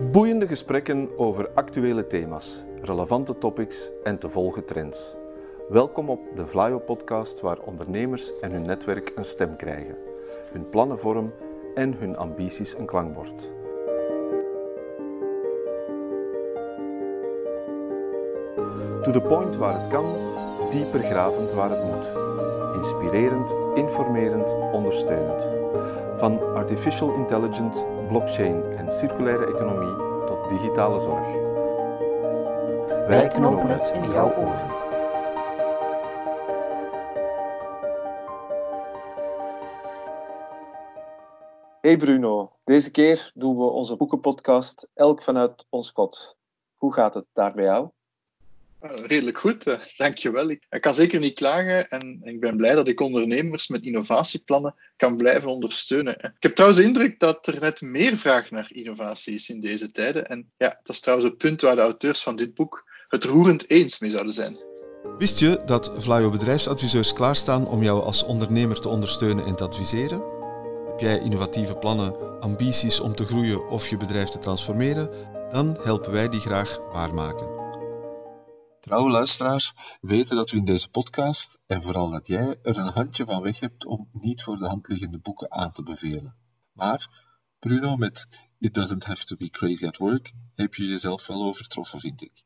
Boeiende gesprekken over actuele thema's, relevante topics en te volgen trends. Welkom op de Vlaio podcast waar ondernemers en hun netwerk een stem krijgen, hun plannen vorm en hun ambities een klankbord. To the point waar het kan, dieper gravend waar het moet. Inspirerend, informerend, ondersteunend. Van artificial intelligence, blockchain en circulaire economie tot digitale zorg. Wij knopen het in jouw oren. Hey Bruno, deze keer doen we onze boekenpodcast elk vanuit ons kot. Hoe gaat het daar bij jou? Uh, redelijk goed, uh, dankjewel. Ik, ik kan zeker niet klagen en ik ben blij dat ik ondernemers met innovatieplannen kan blijven ondersteunen. Ik heb trouwens de indruk dat er net meer vraag naar innovatie is in deze tijden. En ja, dat is trouwens het punt waar de auteurs van dit boek het roerend eens mee zouden zijn. Wist je dat Vlaio bedrijfsadviseurs klaarstaan om jou als ondernemer te ondersteunen en te adviseren? Heb jij innovatieve plannen, ambities om te groeien of je bedrijf te transformeren? Dan helpen wij die graag waarmaken. Trouwe luisteraars weten dat we in deze podcast, en vooral dat jij, er een handje van weg hebt om niet voor de hand liggende boeken aan te bevelen. Maar, Bruno, met It Doesn't Have to Be Crazy at Work heb je jezelf wel overtroffen, vind ik.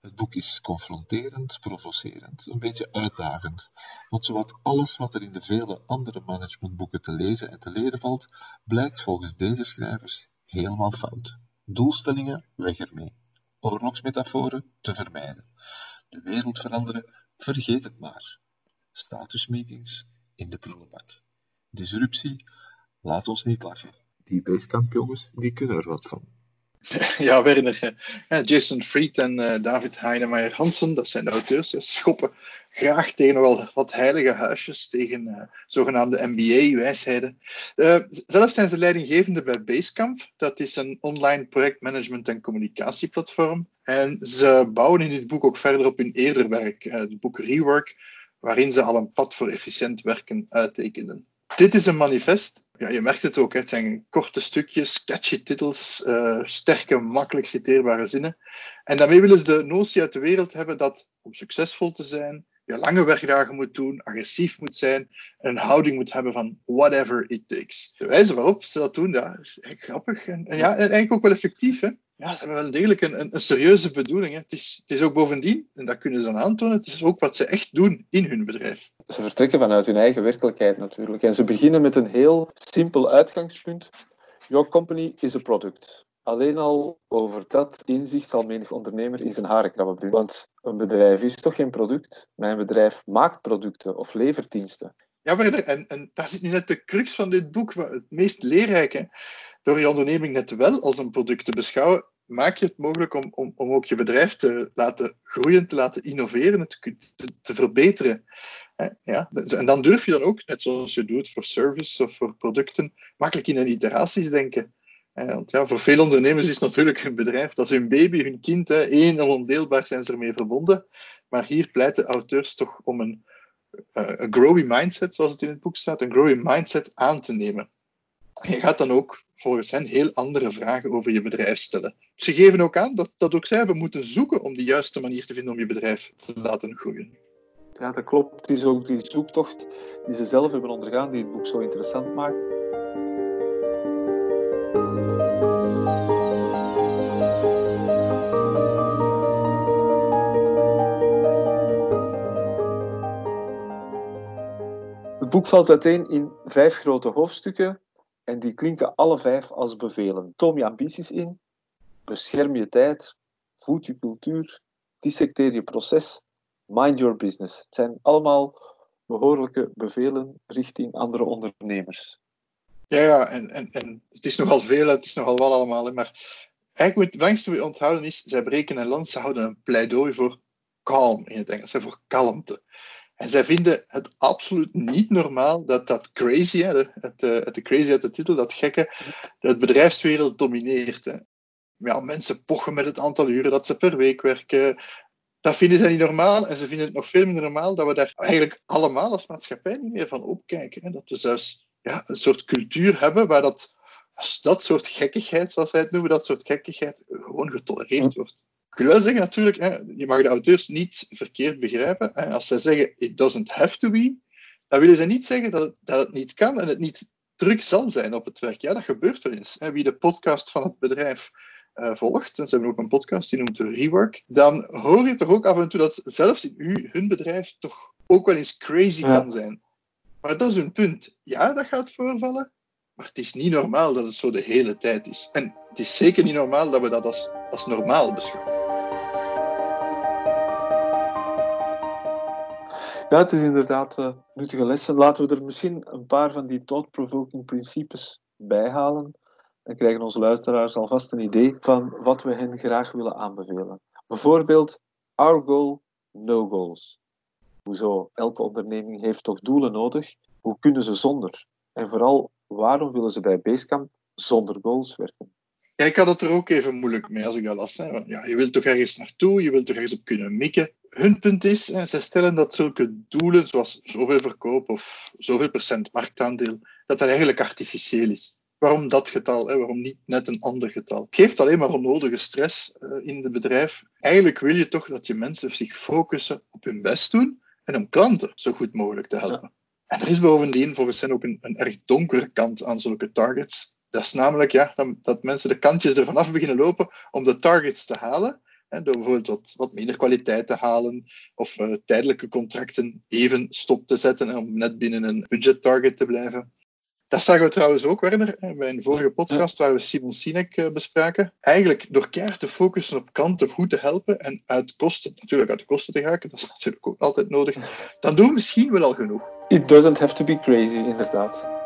Het boek is confronterend, provocerend, een beetje uitdagend. Want zowat alles wat er in de vele andere managementboeken te lezen en te leren valt, blijkt volgens deze schrijvers helemaal fout. Doelstellingen, weg ermee oorlogsmetaforen te vermijden. De wereld veranderen, vergeet het maar. Statusmeetings in de prullenbak. Disruptie, laat ons niet lachen. Die Basecamp jongens, die kunnen er wat van. Ja, Werner. Jason Fried en uh, David Heinemeier Hansen, dat zijn de auteurs, schoppen graag tegen wel wat heilige huisjes, tegen uh, zogenaamde MBA-wijsheden. Eh, zelf zijn ze leidinggevende bij Basecamp. Dat is een online projectmanagement- en communicatieplatform. En ze bouwen in dit boek ook verder op hun eerder werk, het boek Rework, waarin ze al een pad voor efficiënt werken uittekenden. Dit is een manifest. Ja, je merkt het ook, het zijn korte stukjes, catchy titels, uh, sterke, makkelijk citeerbare zinnen. En daarmee willen ze de notie uit de wereld hebben dat om succesvol te zijn, je lange werkdagen moet doen, agressief moet zijn en een houding moet hebben van whatever it takes. De wijze waarop ze dat doen, dat is echt grappig en, en ja, en eigenlijk ook wel effectief. Hè? Ja, ze hebben wel degelijk een, een, een serieuze bedoeling. Hè. Het, is, het is ook bovendien, en dat kunnen ze dan aantonen, het is ook wat ze echt doen in hun bedrijf. Ze vertrekken vanuit hun eigen werkelijkheid natuurlijk. En ze beginnen met een heel simpel uitgangspunt. Your company is a product. Alleen al over dat inzicht zal menig ondernemer in zijn haren krabben. Want een bedrijf is toch geen product? Mijn bedrijf maakt producten of levert diensten. Ja, en, en daar zit nu net de crux van dit boek, het meest leerrijke. Door je onderneming net wel als een product te beschouwen, maak je het mogelijk om, om, om ook je bedrijf te laten groeien, te laten innoveren, te, te, te verbeteren. Ja, en dan durf je dan ook, net zoals je doet voor service of voor producten, makkelijk in iteraties denken. Want ja, voor veel ondernemers is natuurlijk hun bedrijf, dat is hun baby, hun kind. Eén en ondeelbaar zijn ze ermee verbonden. Maar hier pleiten auteurs toch om een, uh, een growing mindset, zoals het in het boek staat, een growing mindset aan te nemen. Je gaat dan ook volgens hen heel andere vragen over je bedrijf stellen. Ze geven ook aan dat, dat ook zij hebben moeten zoeken om de juiste manier te vinden om je bedrijf te laten groeien. Ja, dat klopt. Het is ook die zoektocht die ze zelf hebben ondergaan die het boek zo interessant maakt. Het boek valt uiteen in vijf grote hoofdstukken en die klinken alle vijf als bevelen. Toom je ambities in, bescherm je tijd, voed je cultuur, dissecteer je proces, mind your business. Het zijn allemaal behoorlijke bevelen richting andere ondernemers. Ja, ja en, en, en het is nogal veel, het is nogal wel allemaal. Maar eigenlijk het belangrijkste we onthouden is, zij breken een land, ze houden een pleidooi voor calm in het Engels, voor kalmte. En zij vinden het absoluut niet normaal dat dat crazy, hè, het, het, de crazy uit de titel, dat gekke, dat bedrijfswereld domineert. Hè. Ja, mensen pochen met het aantal uren dat ze per week werken. Dat vinden zij niet normaal en ze vinden het nog veel minder normaal dat we daar eigenlijk allemaal als maatschappij niet meer van opkijken. Hè. Dat we zelfs ja, een soort cultuur hebben waar dat dat soort gekkigheid, zoals wij het noemen, dat soort gekkigheid gewoon getolereerd wordt. Ik wil wel zeggen natuurlijk, hè, je mag de auteurs niet verkeerd begrijpen. Hè. Als zij zeggen it doesn't have to be, dan willen ze niet zeggen dat het, dat het niet kan en het niet druk zal zijn op het werk. Ja, dat gebeurt wel eens. Hè. Wie de podcast van het bedrijf uh, volgt, en ze hebben ook een podcast die noemt Rework, dan hoor je toch ook af en toe dat zelfs in u, hun bedrijf toch ook wel eens crazy Ja. kan zijn. Maar dat is hun punt. Ja, dat gaat voorvallen, maar het is niet normaal dat het zo de hele tijd is. En het is zeker niet normaal dat we dat als, als normaal beschouwen. Ja, het is inderdaad eh, nuttige lessen. Laten we er misschien een paar van die thought-provoking principes bij halen. Dan krijgen onze luisteraars alvast een idee van wat we hen graag willen aanbevelen. Bijvoorbeeld, our goal, no goals. Hoezo? Elke onderneming heeft toch doelen nodig? Hoe kunnen ze zonder? En vooral, waarom willen ze bij Basecamp zonder goals werken? Ja, ik had het er ook even moeilijk mee als ik dat las. Ja, je wilt toch ergens naartoe, je wilt toch ergens op kunnen mikken. Hun punt is, zij stellen dat zulke doelen, zoals zoveel verkoop of zoveel procent marktaandeel, dat dat eigenlijk artificieel is. Waarom dat getal? Hè? Waarom niet net een ander getal? Het geeft alleen maar onnodige stress uh, in het bedrijf. Eigenlijk wil je toch dat je mensen zich focussen op hun best doen en om klanten zo goed mogelijk te helpen. Ja. En er is bovendien volgens hen ook een, een erg donkere kant aan zulke targets. Dat is namelijk ja, dat mensen de kantjes ervan af beginnen lopen om de targets te halen. Hè, door bijvoorbeeld wat, wat minder kwaliteit te halen of uh, tijdelijke contracten even stop te zetten om net binnen een budget target te blijven. Dat zagen we trouwens ook, Werner, bij een vorige podcast waar we Simon Sinek uh, bespraken. Eigenlijk door keihard te focussen op klanten goed te helpen en uit kosten, natuurlijk uit de kosten te raken, dat is natuurlijk ook altijd nodig, dan doen we misschien wel al genoeg. It doesn't have to be crazy, inderdaad.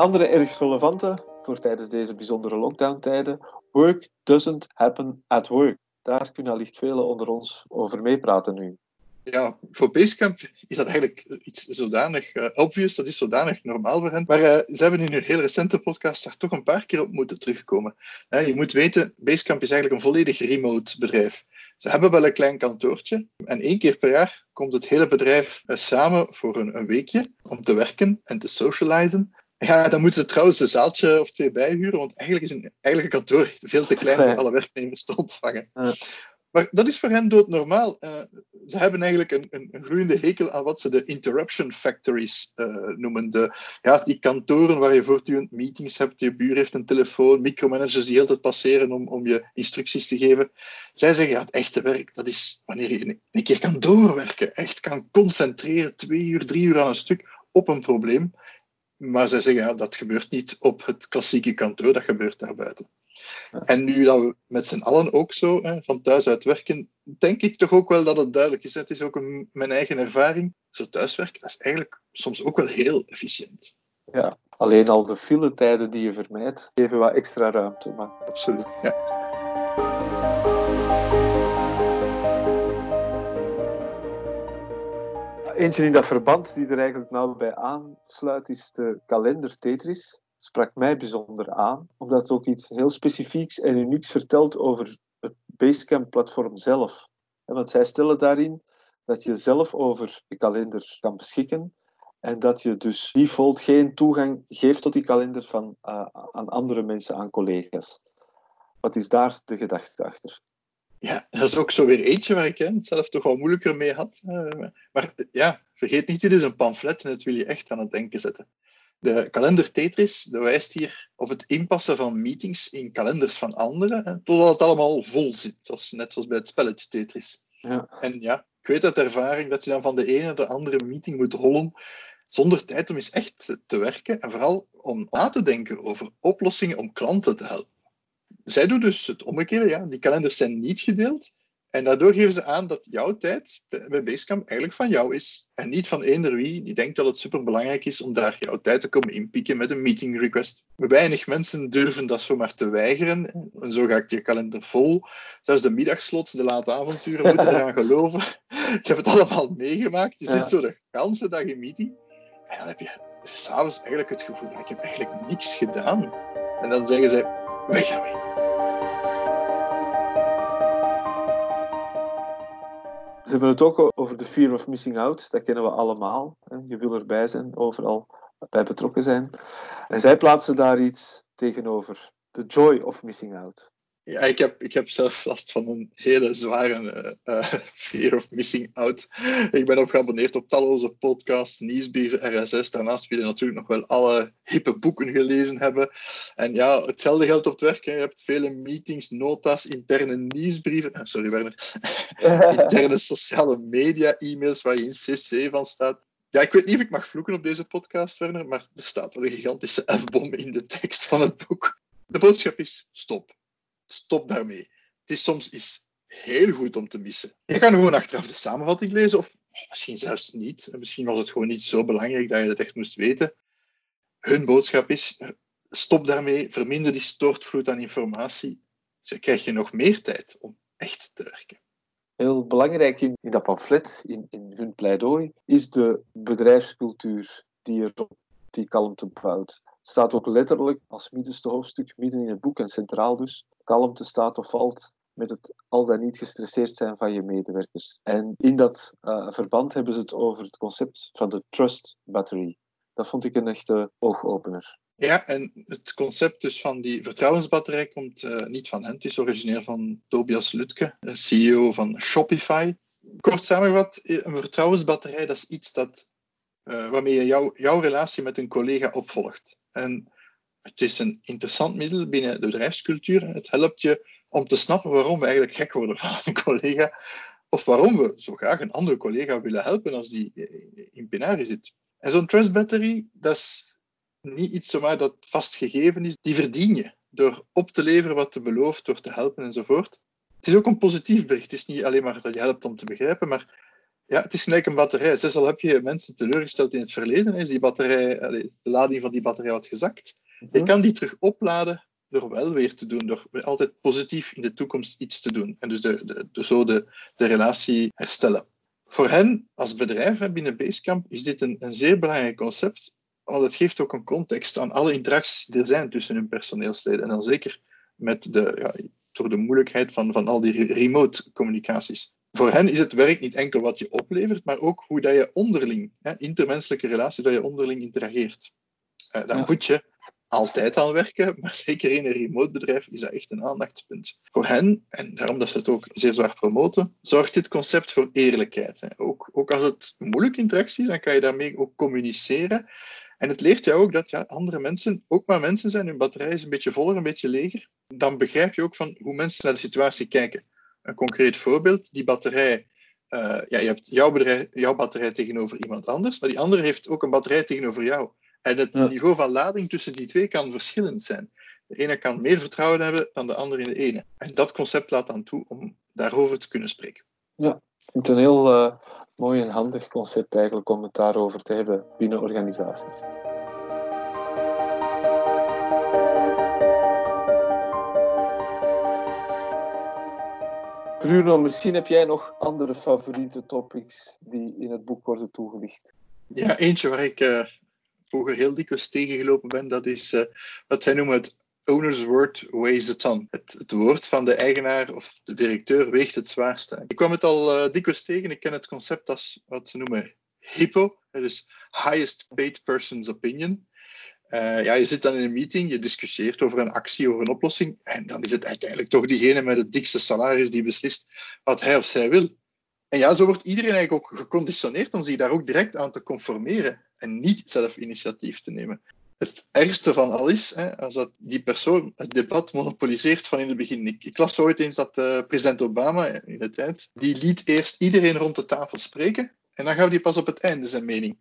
Andere erg relevante voor tijdens deze bijzondere lockdown-tijden: work doesn't happen at work. Daar kunnen allicht velen onder ons over meepraten nu. Ja, voor Basecamp is dat eigenlijk iets zodanig uh, obvious, dat is zodanig normaal voor hen. Maar uh, ze hebben in hun heel recente podcast daar toch een paar keer op moeten terugkomen. Uh, je moet weten, Basecamp is eigenlijk een volledig remote bedrijf. Ze hebben wel een klein kantoortje en één keer per jaar komt het hele bedrijf samen voor een, een weekje om te werken en te socializen. Ja, dan moeten ze trouwens een zaaltje of twee bijhuren, want eigenlijk is een eigen kantoor veel te klein voor alle werknemers te ontvangen. Ja. Maar dat is voor hen doodnormaal. Uh, ze hebben eigenlijk een, een, een, gloeiende hekel aan wat ze de interruption factories uh, noemen. De, ja, die kantoren waar je voortdurend meetings hebt, je buur heeft een telefoon, micromanagers die heel tijd passeren om, om je instructies te geven. Zij zeggen, ja, het echte werk, dat is wanneer je een, een keer kan doorwerken, echt kan concentreren, twee uur, drie uur aan een stuk, op een probleem. Maar zij zeggen, ja, dat gebeurt niet op het klassieke kantoor, dat gebeurt daarbuiten. En nu dat we met z'n allen ook zo hè, van thuis uit werken, denk ik toch ook wel dat het duidelijk is. Het is ook een, mijn eigen ervaring. Zo thuiswerken, is eigenlijk soms ook wel heel efficiënt. Ja, alleen al de file tijden die je vermijdt, geven wat extra ruimte. Maar... Absoluut, ja. Eentje in dat verband die er eigenlijk nauw bij aansluit, is de kalender Tetris. Sprak mij bijzonder aan, omdat het ook iets heel specifieks en unieks vertelt over het Basecamp-platform zelf. Want zij stellen daarin dat je zelf over de kalender kan beschikken en dat je dus default geen toegang geeft tot die kalender van, uh, aan andere mensen, aan collega's. Wat is daar de gedachte achter? Ja, dat is ook zo weer eentje waar ik hè, het zelf toch wel moeilijker mee had. Uh, maar ja, vergeet niet, dit is een pamflet en het wil je echt aan het denken zetten. De kalender Tetris dat wijst hier op het inpassen van meetings in kalenders van anderen, hè, totdat het allemaal vol zit, net zoals bij het spelletje Tetris. Ja. En ja, ik weet uit ervaring dat je dan van de ene naar de andere meeting moet rollen, zonder tijd om eens echt te werken en vooral om na te denken over oplossingen om klanten te helpen. Zij doen dus het omgekeerde, ja. die kalenders zijn niet gedeeld. En daardoor geven ze aan dat jouw tijd bij Basecamp eigenlijk van jou is. En niet van eender wie die denkt dat het superbelangrijk is om daar jouw tijd te komen inpikken met een meeting request. Weinig mensen durven dat zomaar te weigeren. En zo gaat je kalender vol. Zelfs de middagslots, de late avonturen moeten eraan geloven. Ik heb het allemaal meegemaakt. Je Ja. zit zo de hele dag in meeting. En dan heb je s'avonds eigenlijk het gevoel, ik heb eigenlijk niks gedaan. En dan zeggen zij, weg ermee. Ze hebben het ook over de fear of missing out. Dat kennen we allemaal. Je wil erbij zijn, overal bij betrokken zijn. En zij plaatsen daar iets tegenover. The joy of missing out. Ja, ik heb, ik heb zelf last van een hele zware uh, fear of missing out. Ik ben ook geabonneerd op talloze podcasts, nieuwsbrieven, RSS. Daarnaast wil je natuurlijk nog wel alle hippe boeken gelezen hebben. En ja, hetzelfde geldt op het werk. Hè. Je hebt vele meetings, nota's, interne nieuwsbrieven. Uh, sorry, Werner. interne sociale media-e-mails waar je in CC van staat. Ja, ik weet niet of ik mag vloeken op deze podcast, Werner, maar er staat wel een gigantische F-bom in de tekst van het boek. De boodschap is: stop stop daarmee. Het is soms is heel goed om te missen. Je kan gewoon achteraf de samenvatting lezen, of misschien zelfs niet. Misschien was het gewoon niet zo belangrijk dat je dat echt moest weten. Hun boodschap is: stop daarmee, verminder die stortvloed aan informatie. Zo krijg je nog meer tijd om echt te werken. Heel belangrijk in, in dat pamflet, in, in hun pleidooi, is de bedrijfscultuur die er op die kalmte bouwt. Het staat ook letterlijk als middenste hoofdstuk, midden in het boek en centraal dus, kalmte staat of valt met het al dan niet gestresseerd zijn van je medewerkers. En in dat uh, verband hebben ze het over het concept van de trust battery. Dat vond ik een echte oogopener. Ja, en het concept dus van die vertrouwensbatterij komt uh, niet van hen. Het is origineel van Tobias Lutke, CEO van Shopify. Kort samengevat, een vertrouwensbatterij dat is iets dat, waarmee je jou, jouw relatie met een collega opvolgt. En het is een interessant middel binnen de bedrijfscultuur. Het helpt je om te snappen waarom we eigenlijk gek worden van een collega. Of waarom we zo graag een andere collega willen helpen als die in Pinari zit. En zo'n trust battery, dat is niet iets zomaar dat vastgegeven is. Die verdien je door op te leveren wat je belooft, door te helpen enzovoort. Het is ook een positief bericht. Het is niet alleen maar dat je helpt om te begrijpen, maar ja, het is gelijk een batterij. Zes al heb je mensen teleurgesteld in het verleden, is die batterij, de lading van die batterij wat gezakt. Je mhm. kan die terug opladen door wel weer te doen, door altijd positief in de toekomst iets te doen. En dus de, de, de zo de, de relatie herstellen. Voor hen als bedrijf binnen Basecamp is dit een, een zeer belangrijk concept, want het geeft ook een context aan alle interacties die er zijn tussen hun personeelsleden. En dan zeker met de, ja, door de moeilijkheid van, van al die remote communicaties. Voor hen is het werk niet enkel wat je oplevert, maar ook hoe dat je onderling, hè, intermenselijke relatie, dat je onderling interageert. Uh, daar moet je altijd aan werken, maar zeker in een remote bedrijf is dat echt een aandachtspunt. Voor hen, en daarom dat ze het ook zeer zwaar promoten, zorgt dit concept voor eerlijkheid. Ook, ook als het moeilijk interactie is, dan kan je daarmee ook communiceren. En het leert jou ook dat ja, andere mensen ook maar mensen zijn, hun batterij is een beetje voller, een beetje leger. Dan begrijp je ook van hoe mensen naar de situatie kijken. Een concreet voorbeeld, die batterij uh, ja, je hebt jouw, bedrijf, jouw batterij tegenover iemand anders, maar die andere heeft ook een batterij tegenover jou. En het niveau van lading tussen die twee kan verschillend zijn. De ene kan meer vertrouwen hebben dan de andere in de ene. En dat concept laat dan toe om daarover te kunnen spreken. Ja, het een heel uh, mooi en handig concept eigenlijk om het daarover te hebben binnen organisaties. Bruno, misschien heb jij nog andere favoriete topics die in het boek worden toegelicht. Ja, eentje waar ik uh, vroeger heel dikwijls tegengelopen ben, dat is uh, wat zij noemen het owner's word weighs a ton. Het, het, woord van de eigenaar of de directeur weegt het zwaarste. Ik kwam het al uh, dikwijls tegen. Ik ken het concept als wat ze noemen HIPPO, dus Highest Paid Person's Opinion. Uh, ja, je zit dan in een meeting, je discussieert over een actie, over een oplossing, en dan is het uiteindelijk toch diegene met het dikste salaris die beslist wat hij of zij wil. En ja, zo wordt iedereen eigenlijk ook geconditioneerd om zich daar ook direct aan te conformeren en niet zelf initiatief te nemen. Het ergste van al is, hè, als dat die persoon het debat monopoliseert van in het begin. Ik, ik las ooit eens dat uh, president Obama in de tijd, die liet eerst iedereen rond de tafel spreken en dan gaf hij pas op het einde zijn mening.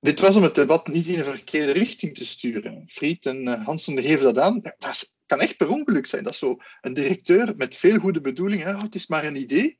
Dit was om het debat niet in de verkeerde richting te sturen. Fried en uh, Hansen geven dat aan. Dat kan echt per ongeluk zijn. Dat is zo een directeur met veel goede bedoelingen. Oh, het is maar een idee.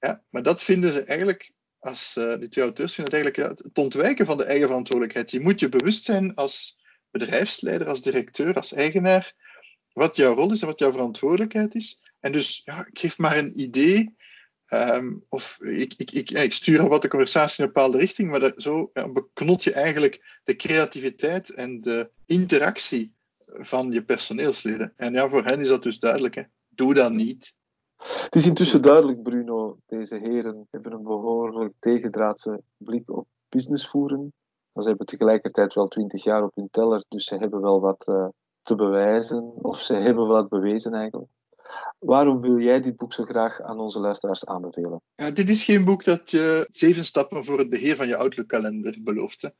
Ja, maar dat vinden ze eigenlijk als uh, die twee auteurs vinden het eigenlijk het ontwijken van de eigen verantwoordelijkheid. Je moet je bewust zijn als bedrijfsleider, als directeur, als eigenaar, wat jouw rol is en wat jouw verantwoordelijkheid is. En dus, ja, geef maar een idee Ehm, of ik, ik, ik, ik stuur wat de conversatie in een bepaalde richting, maar dat, zo ja, beknot je eigenlijk de creativiteit en de interactie van je personeelsleden. En ja, voor hen is dat dus duidelijk. Hè. Doe dat niet. Het is intussen duidelijk, Bruno, deze heren hebben een behoorlijk tegendraadse blik op business voeren. Maar ze hebben tegelijkertijd wel twintig jaar op hun teller, dus ze hebben wel wat uh, te bewijzen, of ze hebben wat bewezen eigenlijk. Waarom wil jij dit boek zo graag aan onze luisteraars aanbevelen? Ja, dit is geen boek dat je zeven stappen voor het beheer van je Outlook-kalender belooft.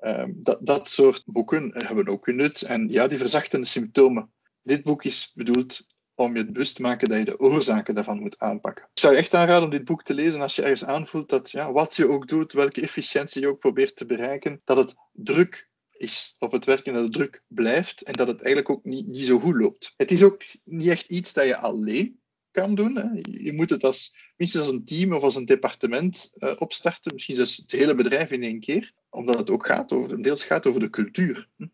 Uh, dat, dat soort boeken hebben ook een nut. En ja, die verzachten de symptomen. Dit boek is bedoeld om je bewust te maken dat je de oorzaken daarvan moet aanpakken. Ik zou je echt aanraden om dit boek te lezen als je ergens aanvoelt dat ja, wat je ook doet, welke efficiëntie je ook probeert te bereiken, dat het druk is op het werk en dat het druk blijft en dat het eigenlijk ook niet, niet zo goed loopt. Het is ook niet echt iets dat je alleen kan doen. Hè. Je moet het als, minstens als een team of als een departement uh, opstarten, misschien zelfs het hele bedrijf in één keer, omdat het ook gaat over, deels gaat over de cultuur. Hm.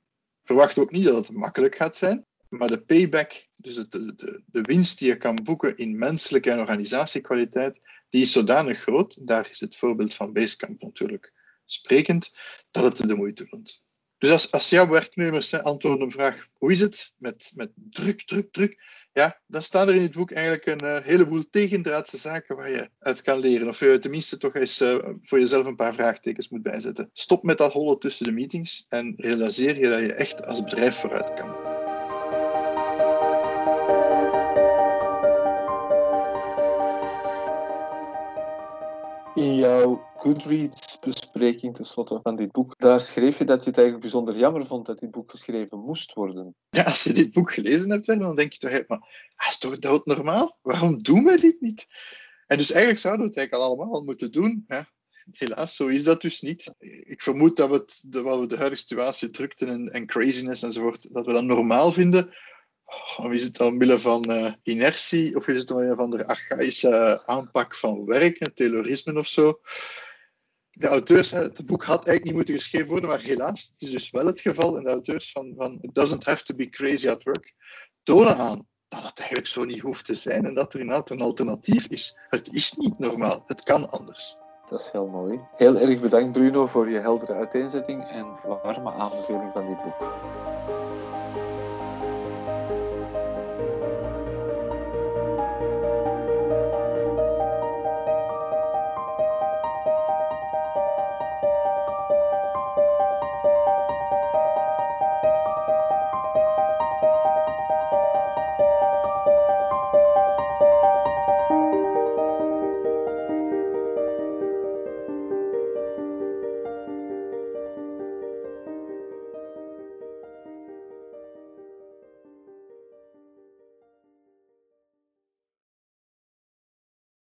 Verwacht ook niet dat het makkelijk gaat zijn, maar de payback, dus de, de, de winst die je kan boeken in menselijke en organisatiekwaliteit, die is zodanig groot, daar is het voorbeeld van Basecamp natuurlijk sprekend, dat het de moeite loont. Dus als, als jouw werknemers antwoorden op de vraag hoe is het met, met druk, druk, druk, ja, dan staan er in het boek eigenlijk een uh, heleboel tegendraadse zaken waar je uit kan leren. Of je tenminste toch eens uh, voor jezelf een paar vraagtekens moet bijzetten. Stop met dat hollen tussen de meetings en realiseer je dat je echt als bedrijf vooruit kan. In jouw Goodreads-bespreking tenslotte van dit boek, daar schreef je dat je het eigenlijk bijzonder jammer vond dat dit boek geschreven moest worden. Ja, als je dit boek gelezen hebt, dan denk je toch, maar dat is toch doodnormaal? Waarom doen we dit niet? En dus eigenlijk zouden we het eigenlijk al allemaal moeten doen. Ja, helaas, zo is dat dus niet. Ik vermoed dat we, het, de, de huidige situatie, drukte en, en craziness enzovoort, dat we dat normaal vinden. Of is het dan omwille van uh, inertie, of is het omwille van de archaïsche aanpak van werk, het terrorisme of zo? De auteurs, het boek had eigenlijk niet moeten geschreven worden, maar helaas, het is dus wel het geval. En de auteurs van, van It doesn't have to be crazy at work tonen aan dat het eigenlijk zo niet hoeft te zijn en dat er inderdaad een alternatief is. Het is niet normaal, het kan anders. Dat is heel mooi. Heel erg bedankt Bruno voor je heldere uiteenzetting en warme aanbeveling van dit boek.